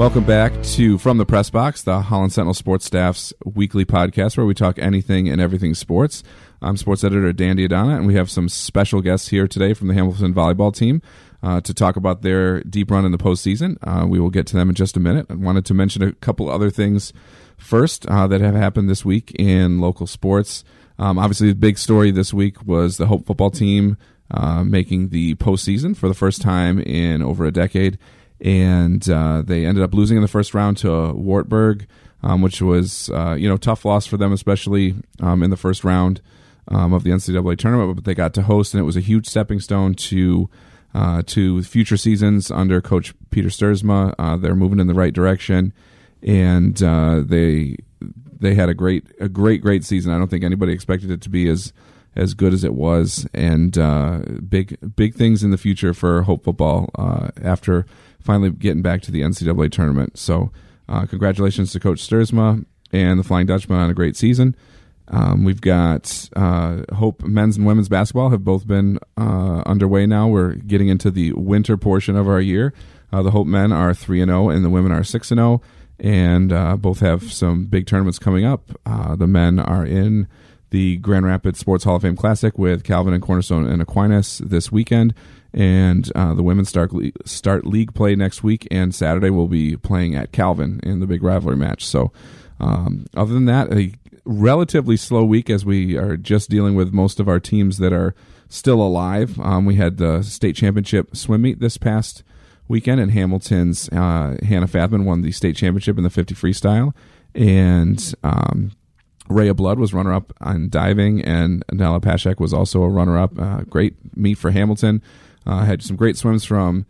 Welcome back to From the Press Box, the Holland Sentinel Sports Staff's weekly podcast where we talk anything and everything sports. I'm sports editor Dan D'Addona, and we have some special guests here today from the Hamilton volleyball team uh, to talk about their deep run in the postseason. Uh, we will get to them in just a minute. I wanted to mention a couple other things first uh, that have happened this week in local sports. Um, obviously, the big story this week was the Hope football team uh, making the postseason for the first time in over a decade and uh, they ended up losing in the first round to Wartburg, um, which was uh, you know tough loss for them, especially um, in the first round um, of the NCAA tournament. But they got to host, and it was a huge stepping stone to uh, to future seasons under Coach Peter Stuursma. Uh, they're moving in the right direction, and uh, they they had a great a great great season. I don't think anybody expected it to be as as good as it was, and uh, big big things in the future for Hope football after finally getting back to the NCAA tournament. So, uh, congratulations to Coach Stuursma and the Flying Dutchmen on a great season. Um, we've got uh, Hope men's and women's basketball have both been uh, underway now. We're getting into the winter portion of our year. Uh, the Hope men are three and zero, oh, and the women are six and zero, oh, and uh, both have some big tournaments coming up. Uh, the men are in the Grand Rapids Sports Hall of Fame Classic with Calvin and Cornerstone and Aquinas this weekend and uh, the women start start league play next week. And Saturday we'll be playing at Calvin in the big rivalry match. So, um, other than that, a relatively slow week as we are just dealing with most of our teams that are still alive. Um, we had the state championship swim meet this past weekend, and Hamilton's uh, Hannah Fathman won the state championship in the 50 freestyle, and um, Rhea Blood was runner up on diving, and Nala Pashek was also a runner up. Uh, great meet for Hamilton. Uh, had some great swims from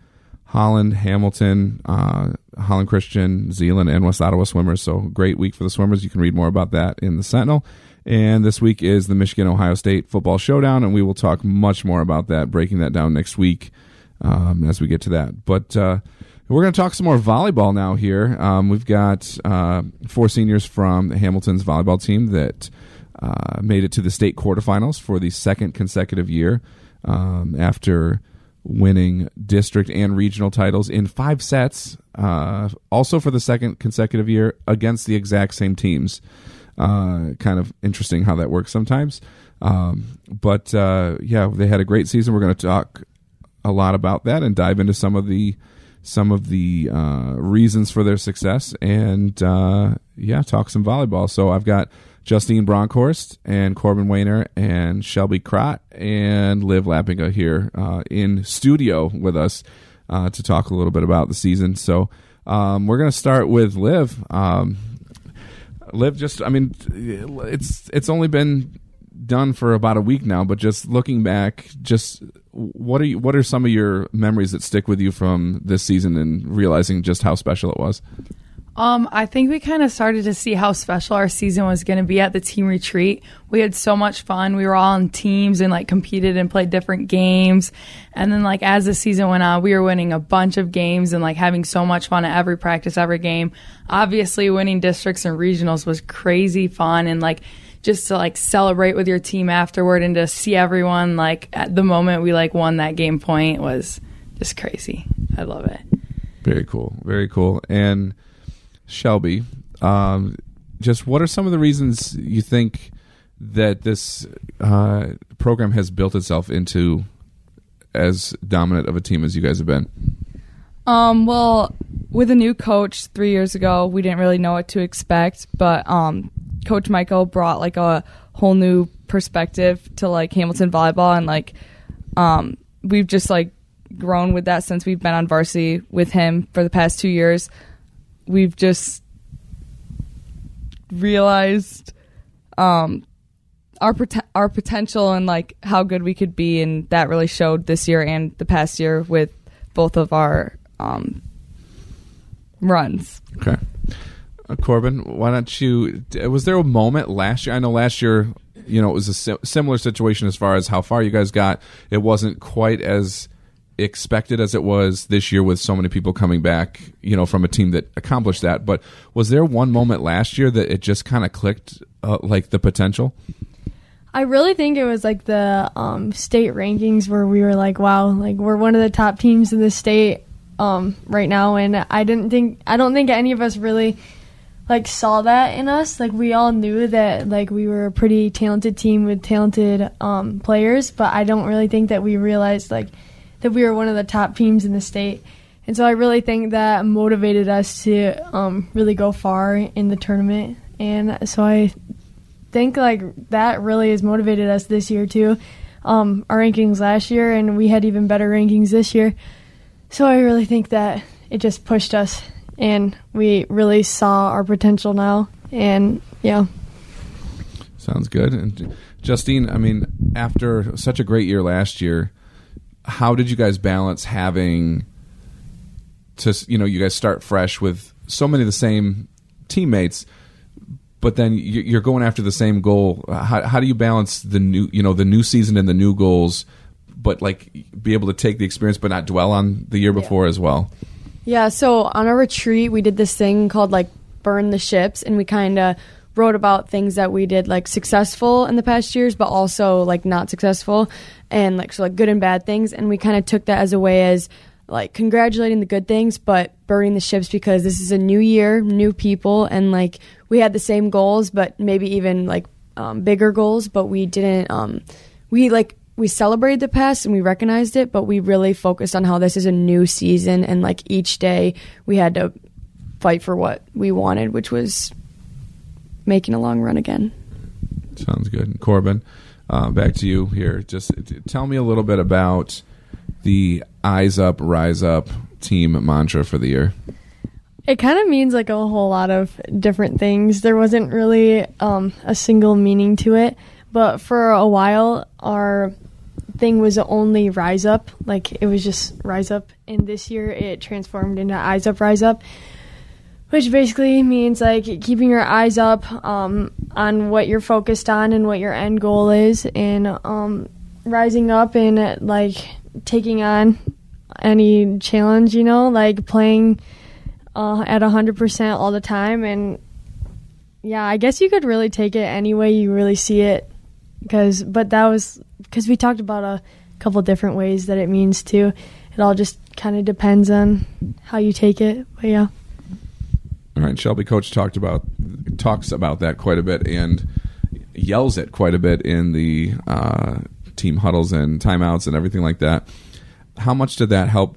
Holland, Hamilton, uh, Holland Christian, Zeeland, and West Ottawa swimmers. So great week for the swimmers. You can read more about that in the Sentinel. And this week is the Michigan Ohio State football showdown, and we will talk much more about that, breaking that down next week um, as we get to that. But uh, we're going to talk some more volleyball now here. Um, we've got uh, four seniors from the Hamilton's volleyball team that uh, made it to the state quarterfinals for the second consecutive year um, after winning district and regional titles in five sets, uh, also for the second consecutive year against the exact same teams. Uh, kind of interesting how that works sometimes. Um, but uh, yeah, they had a great season. We're going to talk a lot about that and dive into some of the some of the uh, reasons for their success and uh, yeah, talk some volleyball. So I've got Justine Bronkhorst and Corbin Wayner and Shelby Krott and Liv Lappinga here uh, in studio with us uh, to talk a little bit about the season. So um, we're going to start with Liv. Um, Liv, just I mean, it's it's only been done for about a week now, but just looking back, just what are you, what are some of your memories that stick with you from this season and realizing just how special it was? Um, I think we kind of started to see how special our season was going to be at the team retreat. We had so much fun. We were all in teams and like competed and played different games. And then like as the season went on, we were winning a bunch of games and like having so much fun at every practice, every game. Obviously, winning districts and regionals was crazy fun and like just to like celebrate with your team afterward and to see everyone like at the moment we like won that game point was just crazy. I love it. Very cool. Very cool. And Shelby, um, just what are some of the reasons you think that this uh, program has built itself into as dominant of a team as you guys have been? Um, well, with a new coach three years ago, we didn't really know what to expect, but um, Coach Michael brought like a whole new perspective to like Hamilton volleyball, and like um, we've just like grown with that since we've been on varsity with him for the past two years we've just realized um our pot- our potential and like how good we could be and that really showed this year and the past year with both of our um runs. Okay. Uh, Corbin, why don't you? Was there a moment last year? I know last year, you know, it was a si- similar situation as far as how far you guys got. It wasn't quite as expected as it was this year with so many people coming back, you know, from a team that accomplished that. But was there one moment last year that it just kind of clicked, uh, like the potential? I really think it was like the um, state rankings where we were like, wow, like we're one of the top teams in the state um, right now, and I didn't think I don't think any of us really like saw that in us. Like we all knew that like we were a pretty talented team with talented um, players, but I don't really think that we realized like that we were one of the top teams in the state. And so I really think that motivated us to um, really go far in the tournament. And so I think like that really has motivated us this year too. Um, our rankings last year, and we had even better rankings this year. So I really think that it just pushed us, and we really saw our potential now. And yeah, Sounds good. And Justine, I mean, after such a great year last year, how did you guys balance having to, you know, you guys start fresh with so many of the same teammates, but then you- you're going after the same goal. How, how do you balance the new, you know, the new season and the new goals, but like be able to take the experience but not dwell on the year before as well? Yeah, so on our retreat, we did this thing called like burn the ships, and we kind of wrote about things that we did like successful in the past years, but also like not successful, and like so like good and bad things. And we kind of took that as a way as like congratulating the good things, but burning the ships because this is a new year, new people, and like we had the same goals, but maybe even like um, bigger goals, but we didn't. Um, we like we celebrated the past and we recognized it, but we really focused on how this is a new season and like each day we had to fight for what we wanted, which was making a long run again. Sounds good. Corbin, uh, back to you here. Just tell me a little bit about the Eyes Up, Rise Up team mantra for the year. It kind of means like a whole lot of different things. There wasn't really um, a single meaning to it, but for a while, our thing was only rise up. Like it was just rise up. And this year, it transformed into eyes up, rise up, which basically means like keeping your eyes up um, on what you're focused on and what your end goal is, and um, rising up and like taking on any challenge. You know, like playing uh, at 100% all the time. And yeah, I guess you could really take it any way you really see it. Cause, but that was because we talked about a couple different ways that it means too. It all just kind of depends on how you take it. But yeah. All right, Shelby Coach talked about talks about that quite a bit and yells it quite a bit in the uh, team huddles and timeouts and everything like that. How much did that help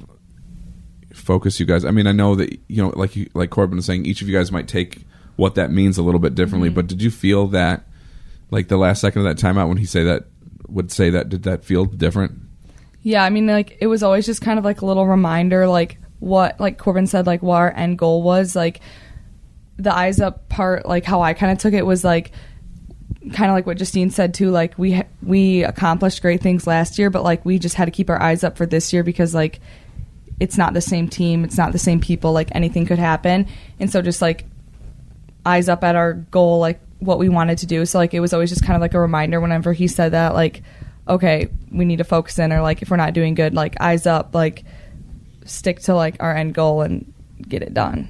focus you guys? I mean, I know that you know, like you, like Corbin was saying, each of you guys might take what that means a little bit differently. But did you feel that, like the last second of that timeout when he say that would say that, did that feel different? Yeah, I mean, like it was always just kind of like a little reminder, like what, like Corbin said, like what our end goal was. Like the eyes up part, like how I kind of took it was like kind of like what Justine said too. Like we we accomplished great things last year, but like we just had to keep our eyes up for this year because like it's not the same team, it's not the same people. Like anything could happen, and so just like eyes up at our goal, like what we wanted to do. So like it was always just kind of like a reminder whenever he said that, like, okay, we need to focus in, or like if we're not doing good, like eyes up, like stick to like our end goal and get it done.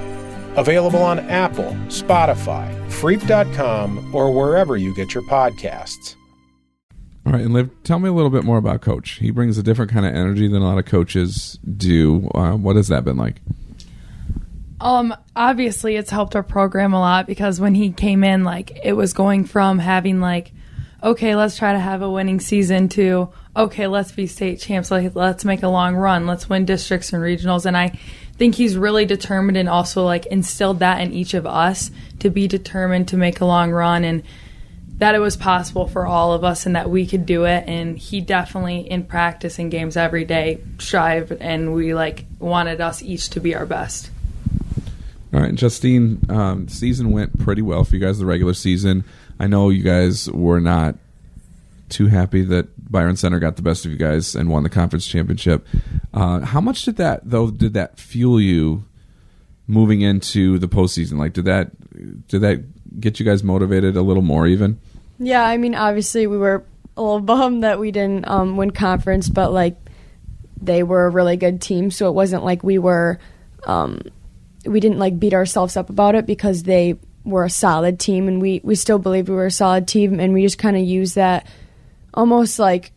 Available on Apple, Spotify, Freep.com, or wherever you get your podcasts. All right, and Liv, tell me a little bit more about Coach. He brings a different kind of energy than a lot of coaches do. Uh, what has that been like? Um, obviously it's helped our program a lot because when he came in, like it was going from having like okay, let's try to have a winning season to okay, let's be state champs. Like, let's make a long run. Let's win districts and regionals. And I think he's really determined and also like instilled that in each of us to be determined to make a long run and that it was possible for all of us and that we could do it. And he definitely in practice and games every day strive and we like wanted us each to be our best. All right justine um, season went pretty well for you guys the regular season. I know you guys were not too happy that byron center got the best of you guys and won the conference championship. Uh, how much did that though did that fuel you moving into the postseason? Like did that did that get you guys motivated a little more even? Yeah, I mean, obviously we were a little bummed that we didn't um, win conference, but like they were a really good team, so it wasn't like we were um, we didn't like beat ourselves up about it because they were a solid team, and we we still believed we were a solid team, and we just kind of used that almost like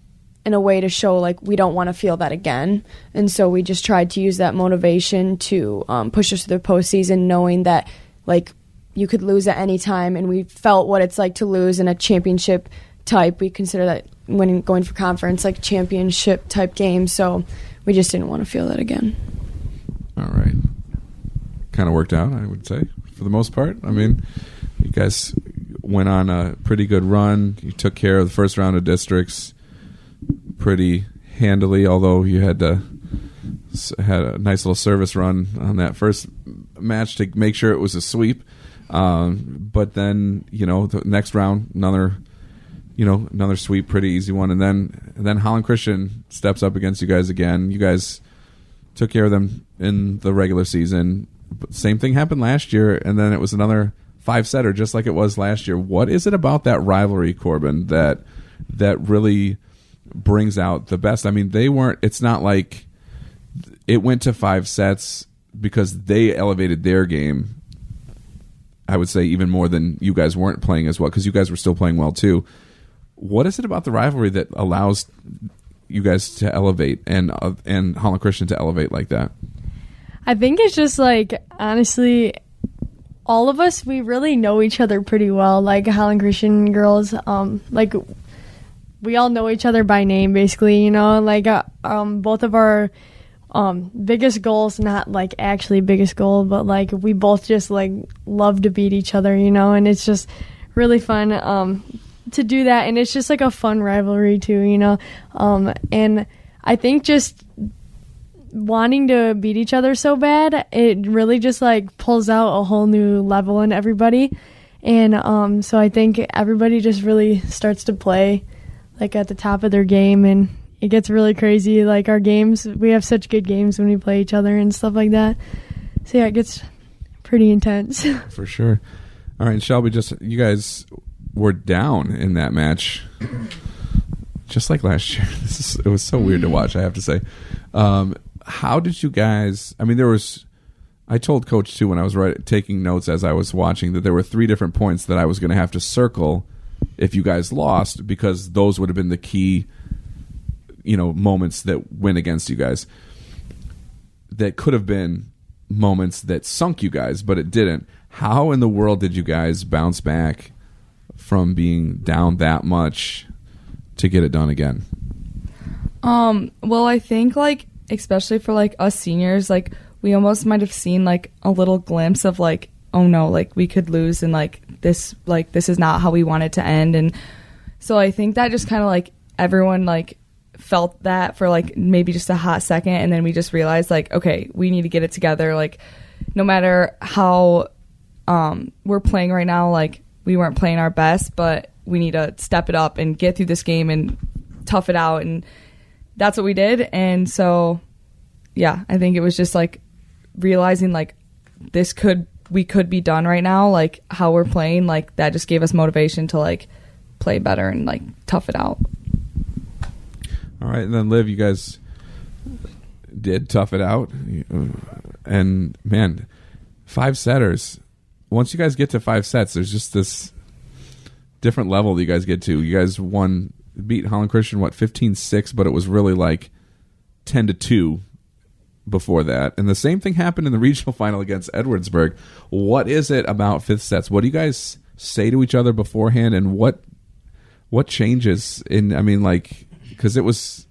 in a way to show like we don't want to feel that again, and so we just tried to use that motivation to um, push us through the postseason, knowing that like you could lose at any time, and we felt what it's like to lose in a championship type. We consider that when going for conference, like championship type game. So we just didn't want to feel that again. All right. Kind of worked out, I would say, for the most part. I mean, you guys went on a pretty good run. You took care of the first round of districts pretty handily, although you had to had a nice little service run on that first match to make sure it was a sweep. Um, but then, you know, the next round, another you know, another sweep, pretty easy one, and then and then Holland Christian steps up against you guys again. You guys took care of them in the regular season. But same thing happened last year, and then it was another five setter, just like it was last year. What is it about that rivalry, Corbin, that that really brings out the best? I mean, they weren't. It's not like it went to five sets because they elevated their game. I would say even more than you guys weren't playing as well because you guys were still playing well too what is it about the rivalry that allows you guys to elevate and uh, and Holland Christian to elevate like that? I think it's just like honestly, all of us we really know each other pretty well. Like Holland Christian girls, um, like we all know each other by name, basically. You know, like uh, um, both of our um biggest goals, not like actually biggest goal, but like we both just like love to beat each other. You know, and it's just really fun. Um, to do that and it's just like a fun rivalry too you know um, and i think just wanting to beat each other so bad it really just like pulls out a whole new level in everybody and um, so i think everybody just really starts to play like at the top of their game and it gets really crazy like our games we have such good games when we play each other and stuff like that so yeah it gets pretty intense For sure. All right, Shelby, just you guys were down in that match, just like last year. This is, it was so weird to watch. I have to say. Um, how did you guys? I mean, there was. I told Coach too when I was writing, taking notes as I was watching that there were three different points that I was going to have to circle if you guys lost because those would have been the key, you know, moments that went against you guys. That could have been moments that sunk you guys, but it didn't. How in the world did you guys bounce back from being down that much to get it done again? Um, well, I think like especially for like us seniors, like we almost might have seen like a little glimpse of like, oh no, like we could lose and like this like this is not how we want it to end. And so I think that just kind of like everyone like felt that for like maybe just a hot second. And then we just realized like okay, we need to get it together. Like no matter how um we're playing right now like we weren't playing our best, but we need to step it up and get through this game and tough it out. And that's what we did and so yeah i think it was just like realizing like this could we could be done right now like how we're playing like that just gave us motivation to like play better and like tough it out All right, and then Liv, you guys did tough it out, and man, five setters. Once you guys get to five sets, there's just this different level that you guys get to. You guys won, beat Holland Christian what 15-6, but it was really like ten to two before that. And the same thing happened in the regional final against Edwardsburg. What is it about fifth sets? What do you guys say to each other beforehand, and what what changes in? I mean, like because it was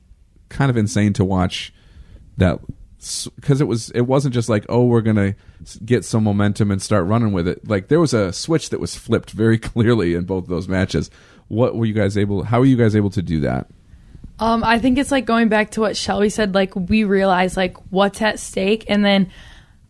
kind of insane to watch that because it was it wasn't just like oh we're gonna get some momentum and start running with it like there was a switch that was flipped very clearly in both those matches what were you guys able how were you guys able to do that Um, I think it's like going back to what Shelby said. Like we realize like what's at stake, and then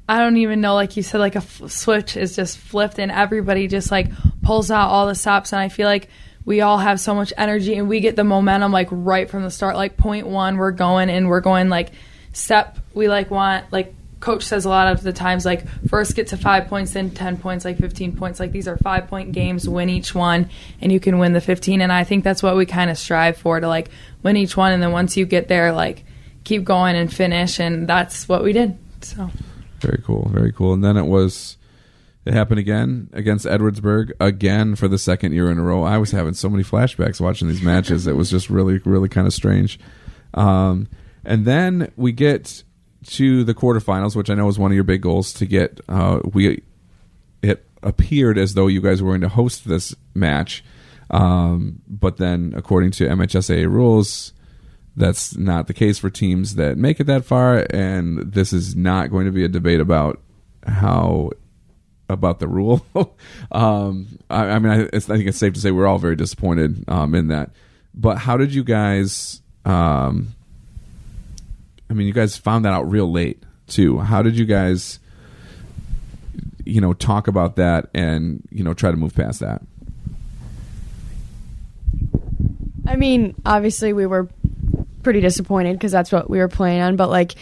I don't even know. Like you said, like a f- switch is just flipped, and everybody just like pulls out all the stops. And I feel like we all have so much energy, and we get the momentum like right from the start. Like point one, we're going, and we're going like step. We like want like coach says a lot of the times like first get to five points then 10 points like 15 points. Like these are five point games win each one and you can win the 15 and i think that's what we kind of strive for to like win each one. And then once you get there like keep going and finish. And that's what we did. So. Very cool. Very cool. And then it was it happened again against edwardsburg again for the second year in a row. I was having so many flashbacks watching these matches. It was just really really kind of strange. Um, and then we get to the quarterfinals, which I know was one of your big goals to get. Uh, we it appeared as though you guys were going to host this match, um, but then according to MHSAA rules, that's not the case for teams that make it that far. And this is not going to be a debate about how about the rule. um, I, I, mean, I, I, think it's safe to say we're all very disappointed um, in that. But how did you guys? Um, I mean, you guys found that out real late too. How did you guys, you know, talk about that and you know try to move past that? I mean, obviously we were pretty disappointed because that's what we were playing on, but like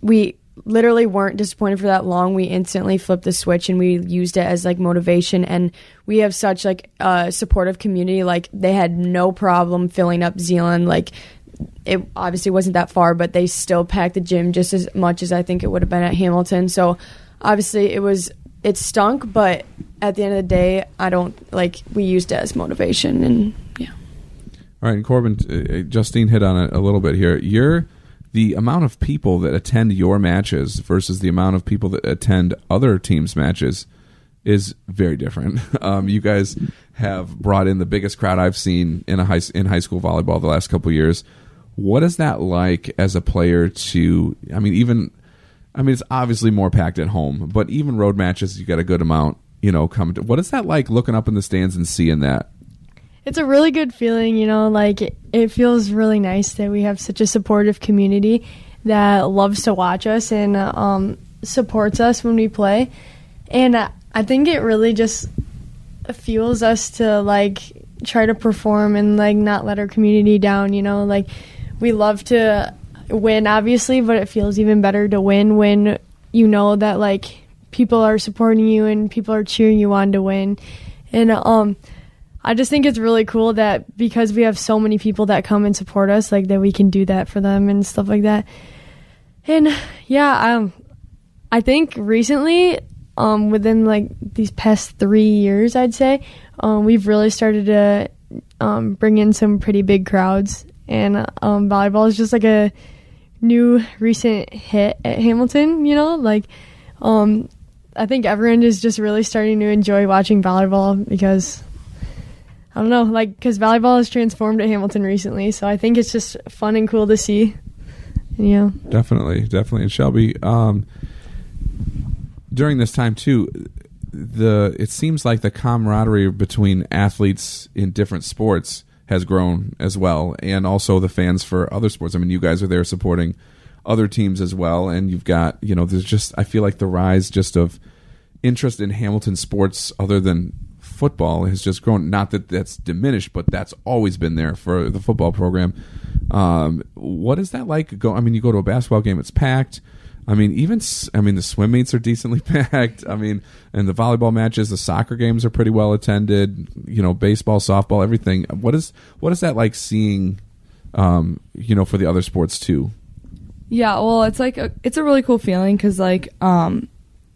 we literally weren't disappointed for that long. We instantly flipped the switch and we used it as like motivation. And we have such like a supportive community. Like they had no problem filling up Zeeland. Like it obviously wasn't that far, but they still packed the gym just as much as I think it would have been at Hamilton. So obviously it was it stunk, but at the end of the day, I don't like we used it as motivation and yeah. All right, and Corbin, uh, Justine hit on it a little bit here. You're the amount of people that attend your matches versus the amount of people that attend other teams' matches is very different. Um, you guys have brought in the biggest crowd I've seen in a high in high school volleyball the last couple years. What is that like as a player to? I mean, even I mean, it's obviously more packed at home, but even road matches, you got a good amount. You know, coming. To, what is that like looking up in the stands and seeing that? It's a really good feeling, you know. Like it, feels really nice that we have such a supportive community that loves to watch us and um, supports us when we play. And I think it really just fuels us to like try to perform and like not let our community down. You know, like we love to win, obviously, but it feels even better to win when you know that like people are supporting you and people are cheering you on to win. And um, I just think it's really cool that because we have so many people that come and support us, like that we can do that for them and stuff like that. And yeah, um, I think recently, um, within like these past three years, I'd say, um, we've really started to um, bring in some pretty big crowds and um, volleyball is just like a new recent hit at Hamilton. You know, like um, I think everyone is just really starting to enjoy watching volleyball because I don't know, like because volleyball has transformed at Hamilton recently. So I think it's just fun and cool to see. Yeah, definitely, definitely. And Shelby, um, during this time too, the it seems like the camaraderie between athletes in different sports has grown as well, and also the fans for other sports. I mean, you guys are there supporting other teams as well, and you've got you know, there's just I feel like the rise just of interest in Hamilton sports other than football has just grown. Not that that's diminished, but that's always been there for the football program. Um, what is that like? Go. I mean, you go to a basketball game; it's packed. I mean, even I mean the swim meets are decently packed. I mean, and the volleyball matches, the soccer games are pretty well attended. You know, baseball, softball, everything. What is what is that like seeing? Um, you know, for the other sports too. Yeah, well, it's like a, it's a really cool feeling because like um,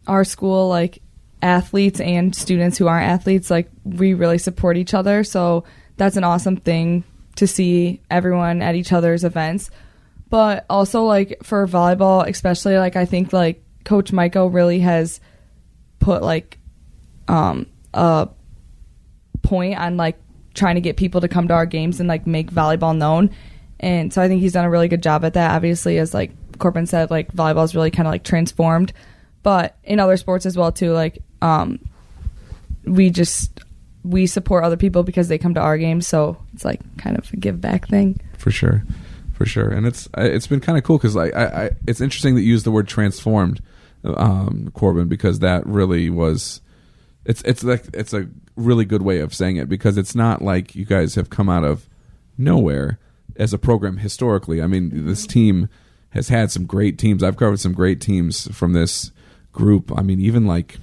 our school like athletes and students who aren't athletes like we really support each other. So that's an awesome thing to see everyone at each other's events but also like for volleyball especially like i think like coach michael really has put like um a point on like trying to get people to come to our games and like make volleyball known. And so I think he's done a really good job at that. Obviously, as like Corbin said, like volleyball is really kind of like transformed, but in other sports as well too. Like um, we just we support other people because they come to our games, so it's like kind of a give back thing. for sure, for sure. And it's it's been kind of cool because like I, I, it's interesting that you use the word transformed, um, Corbin, because that really was. It's it's like it's a really good way of saying it because it's not like you guys have come out of nowhere as a program historically. I mean, this team has had some great teams. I've covered some great teams from this group. I mean, even like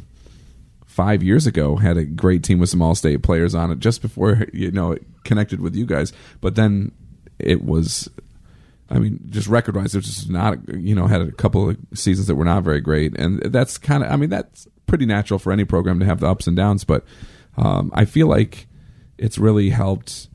five years ago had a great team with some all-state players on it just before you know it connected with you guys but then it was i mean just record-wise it was just not you know had a couple of seasons that were not very great and that's kind of i mean that's pretty natural for any program to have the ups and downs but um, i feel like it's really helped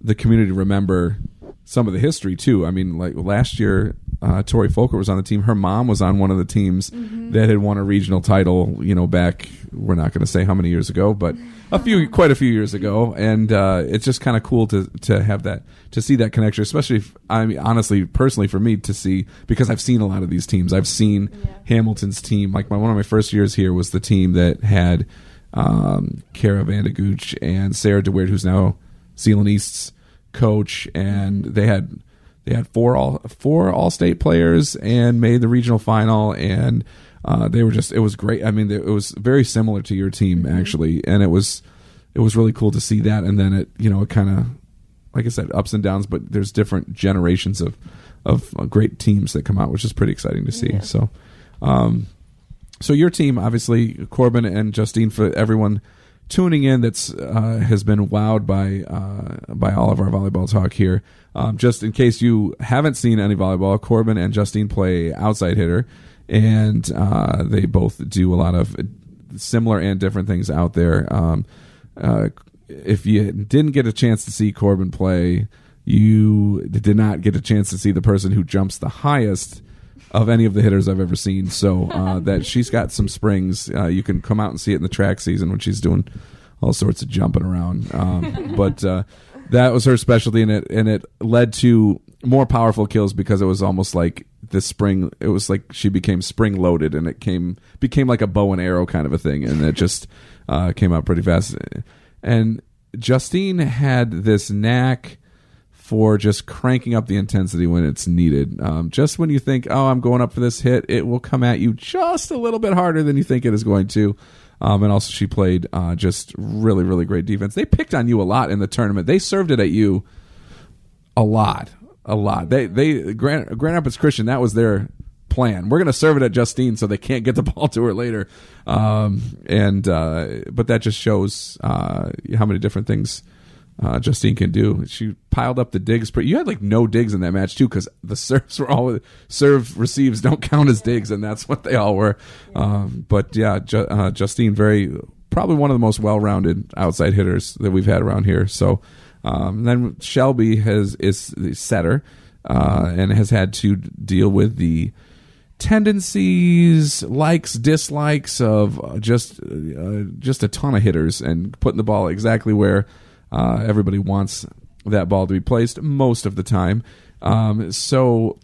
the community remember some of the history too. I mean, like last year, uh, Tori Folker was on the team. Her mom was on one of the teams that had won a regional title. You know, back we're not going to say how many years ago, but a few, quite a few years ago. And uh, it's just kind of cool to to have that to see that connection. Especially, if, I mean, honestly, personally for me to see because I've seen a lot of these teams. I've seen Hamilton's team. Like my one of my first years here was the team that had um, Kara Vandegooch and Sarah DeWeerd, who's now Zeeland East's coach, and they had they had four all four all state players and made the regional final, and uh, they were just it was great. I mean, it was very similar to your team actually, and it was it was really cool to see that. And then it you know it kind of like I said ups and downs, but there's different generations of of great teams that come out, which is pretty exciting to see. So. Um, so your team, obviously, Corbin and Justine, for everyone tuning in that's uh, has been wowed by uh, by all of our volleyball talk here. Um, just in case you haven't seen any volleyball, Corbin and Justine play outside hitter, and uh, they both do a lot of similar and different things out there. Um, uh, if you didn't get a chance to see Corbin play, you did not get a chance to see the person who jumps the highest of any of the hitters I've ever seen. So uh, that she's got some springs. Uh, you can come out and see it in the track season when she's doing all sorts of jumping around. Um, but uh, that was her specialty, and it and it led to more powerful kills because it was almost like the spring. It was like she became spring loaded, and it came became like a bow and arrow kind of a thing, and it just uh, came out pretty fast. And Justine had this knack for just cranking up the intensity when it's needed. Um, just when you think, oh, I'm going up for this hit, it will come at you just a little bit harder than you think it is going to. Um, and also, she played uh, just really, really great defense. They picked on you a lot in the tournament. They served it at you a lot, a lot. They, they, Grand, Grand Rapids Christian, that was their plan. We're going to serve it at Justine so they can't get the ball to her later. Um, and uh, but that just shows uh, how many different things uh, Justine can do. She piled up the digs. But you had like no digs in that match too, because the serves were all serve receives don't count as digs, and that's what they all were. Um, but yeah, Ju- uh, Justine very probably one of the most well-rounded outside hitters that we've had around here. So um, then Shelby has is the setter uh, and has had to deal with the tendencies, likes, dislikes of uh, just uh, just a ton of hitters and putting the ball exactly where uh, everybody wants that ball to be placed most of the time. Um, so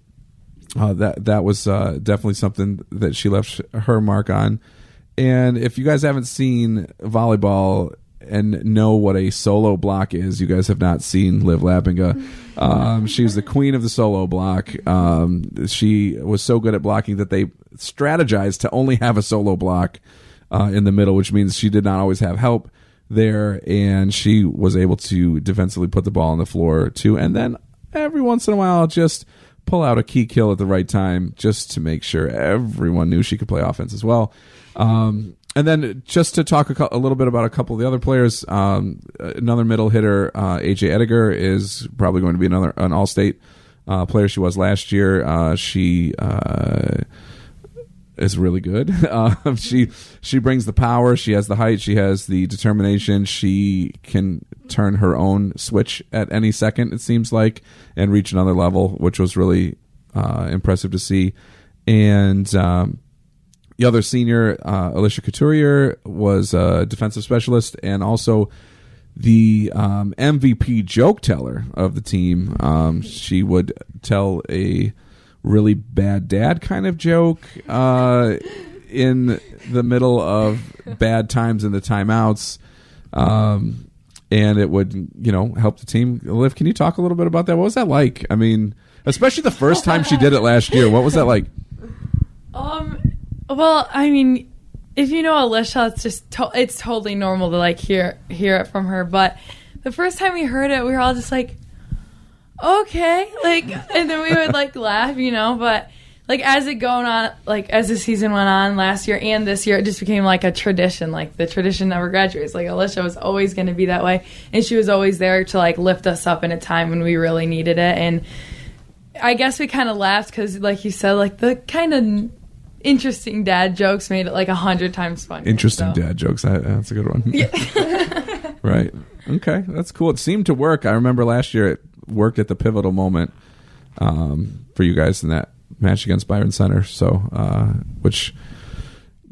uh, that that was uh, definitely something that she left her mark on. And if you guys haven't seen volleyball and know what a solo block is, you guys have not seen Liv Lappinga. Um, she was the queen of the solo block. Um, she was so good at blocking that they strategized to only have a solo block uh, in the middle, which means she did not always have help there, and she was able to defensively put the ball on the floor too. And then every once in a while, just pull out a key kill at the right time, just to make sure everyone knew she could play offense as well. Um, and then just to talk a, a little bit about a couple of the other players, um, another middle hitter, uh, AJ Ediger is probably going to be another an all-state uh, player. She was last year. Uh, she uh, is really good. Um, she she brings the power. She has the height. She has the determination. She can turn her own switch at any second. It seems like and reach another level, which was really uh, impressive to see. And um, the other senior, uh, Alicia Couturier, was a defensive specialist and also the um, MVP joke teller of the team. Um, she would tell a really bad dad kind of joke uh, in the middle of bad times in the timeouts. Um, and it would, you know, help the team. Liv, can you talk a little bit about that? What was that like? I mean, especially the first time she did it last year. What was that like? Um, well, I mean, if you know Alicia, it's just to- it's totally normal to like hear hear it from her. But the first time we heard it, we were all just like, okay, like, and then we would like laugh, you know. But like as it going on, like as the season went on last year and this year, it just became like a tradition. Like the tradition never graduates. Like Alicia was always going to be that way, and she was always there to like lift us up in a time when we really needed it. And I guess we kind of laughed because, like you said, like the kind of interesting dad jokes made it like a hundred times funnier. Interesting so. dad jokes. That, that's a good one. yeah. right. Okay. That's cool. It seemed to work. I remember last year it worked at the pivotal moment um, for you guys in that match against Byron Center. So, uh, which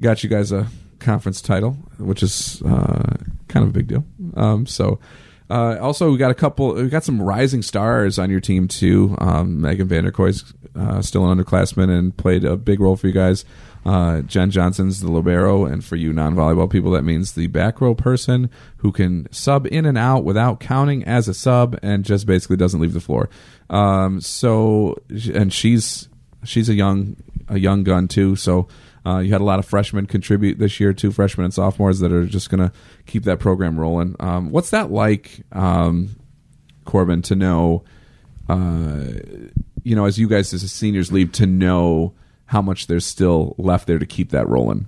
got you guys a conference title, which is uh, kind of a big deal. Um, so, uh, also we got a couple. We got some rising stars on your team too. Um, Megan Vanderkoy's uh, still an underclassman and played a big role for you guys. Uh, Jen Johnson's the libero, and for you non-volleyball people, that means the back row person who can sub in and out without counting as a sub, and just basically doesn't leave the floor. Um, so, and she's she's a young a young gun too. So uh, you had a lot of freshmen contribute this year, too, freshmen and sophomores that are just going to keep that program rolling. Um, what's that like, um, Corbin, to know? Uh, you know, as you guys as seniors leave, to know how much there's still left there to keep that rolling.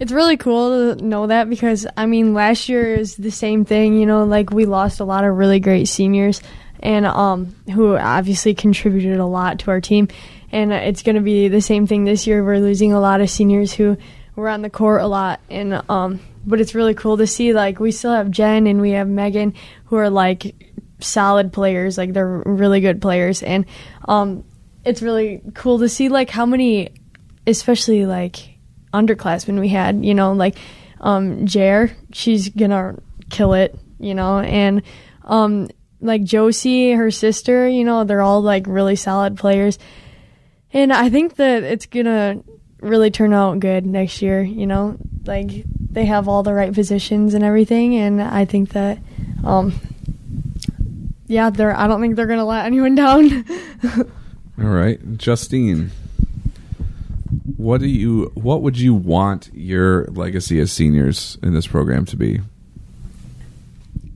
It's really cool to know that because I mean last year is the same thing, you know, like we lost a lot of really great seniors and um who obviously contributed a lot to our team and it's going to be the same thing this year. We're losing a lot of seniors who were on the court a lot and um but it's really cool to see like we still have Jen and we have Megan who are like solid players, like they're really good players and um it's really cool to see like how many especially like underclassmen we had, you know, like um Jer, she's gonna kill it, you know, and um like Josie, her sister, you know, they're all like really solid players. And I think that it's gonna really turn out good next year, you know. Like they have all the right positions and everything and I think that um yeah, they're I don't think they're gonna let anyone down. All right, Justine. What do you? What would you want your legacy as seniors in this program to be?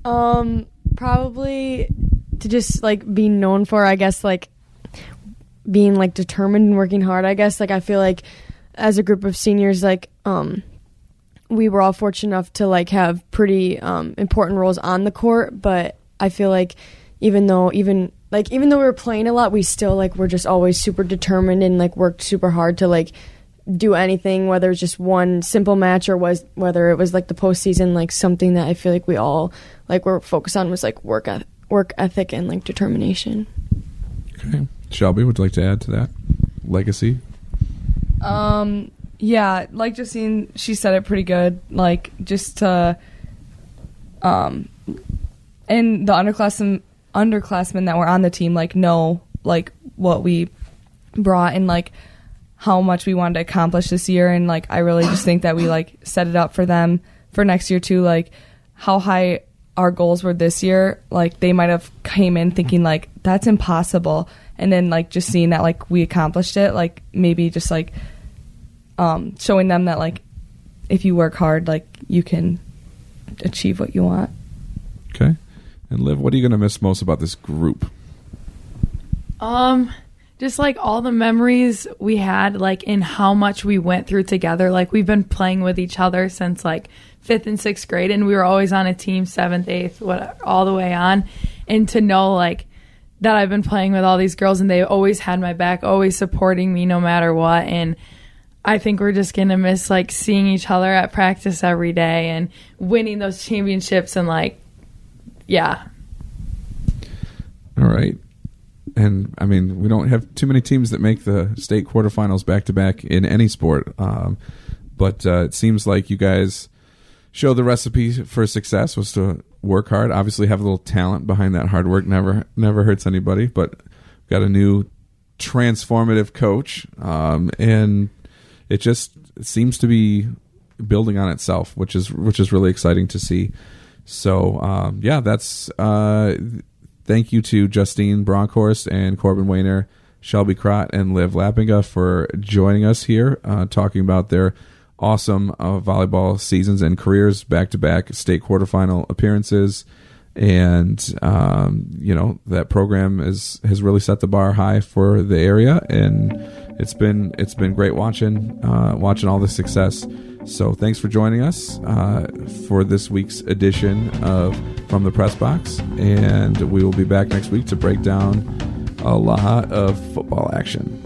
Um, probably to just like be known for, I guess, like being like determined and working hard. I guess, like I feel like as a group of seniors, like um, we were all fortunate enough to like have pretty um important roles on the court, but I feel like even though even like even though we were playing a lot, we still like were just always super determined and like worked super hard to like do anything, whether it's just one simple match or was whether it was like the postseason, like something that I feel like we all like were focused on was like work eth- work ethic and like determination. Okay, Shelby, would you like to add to that legacy? Um, yeah, like Justine, she said it pretty good. Like just to, um, in the underclassmen underclassmen that were on the team like know like what we brought and like how much we wanted to accomplish this year. And like I really just think that we like set it up for them for next year too. Like how high our goals were this year like they might have came in thinking like that's impossible. And then like just seeing that like we accomplished it like maybe just like um showing them that like if you work hard like you can achieve what you want. Okay, and Liv, what are you going to miss most about this group? Um, just like all the memories we had, like in how much we went through together. Like we've been playing with each other since like fifth and sixth grade, and we were always on a team, seventh, eighth, what all the way on. And to know like that I've been playing with all these girls, and they always had my back, always supporting me no matter what, and. I think we're just gonna miss like seeing each other at practice every day and winning those championships and like, yeah, All right. And I mean, we don't have too many teams that make the state quarterfinals back to back in any sport. Um, but uh, it seems like you guys show the recipe for success was to work hard. Obviously, have a little talent behind that hard work. Never never hurts anybody. But got a new transformative coach, um, and it just seems to be building on itself, which is which is really exciting to see. So um, yeah, that's uh, thank you to Justine Bronkhorst and Corbin Wayner, Shelby Crott, and Liv Lappinga for joining us here, uh, talking about their awesome uh, volleyball seasons and careers, back to back state quarterfinal appearances. And um, you know that program is has really set the bar high for the area, and it's been it's been great watching uh, watching all the success. So thanks for joining us uh, for this week's edition of From the Press Box, and we will be back next week to break down a lot of football action.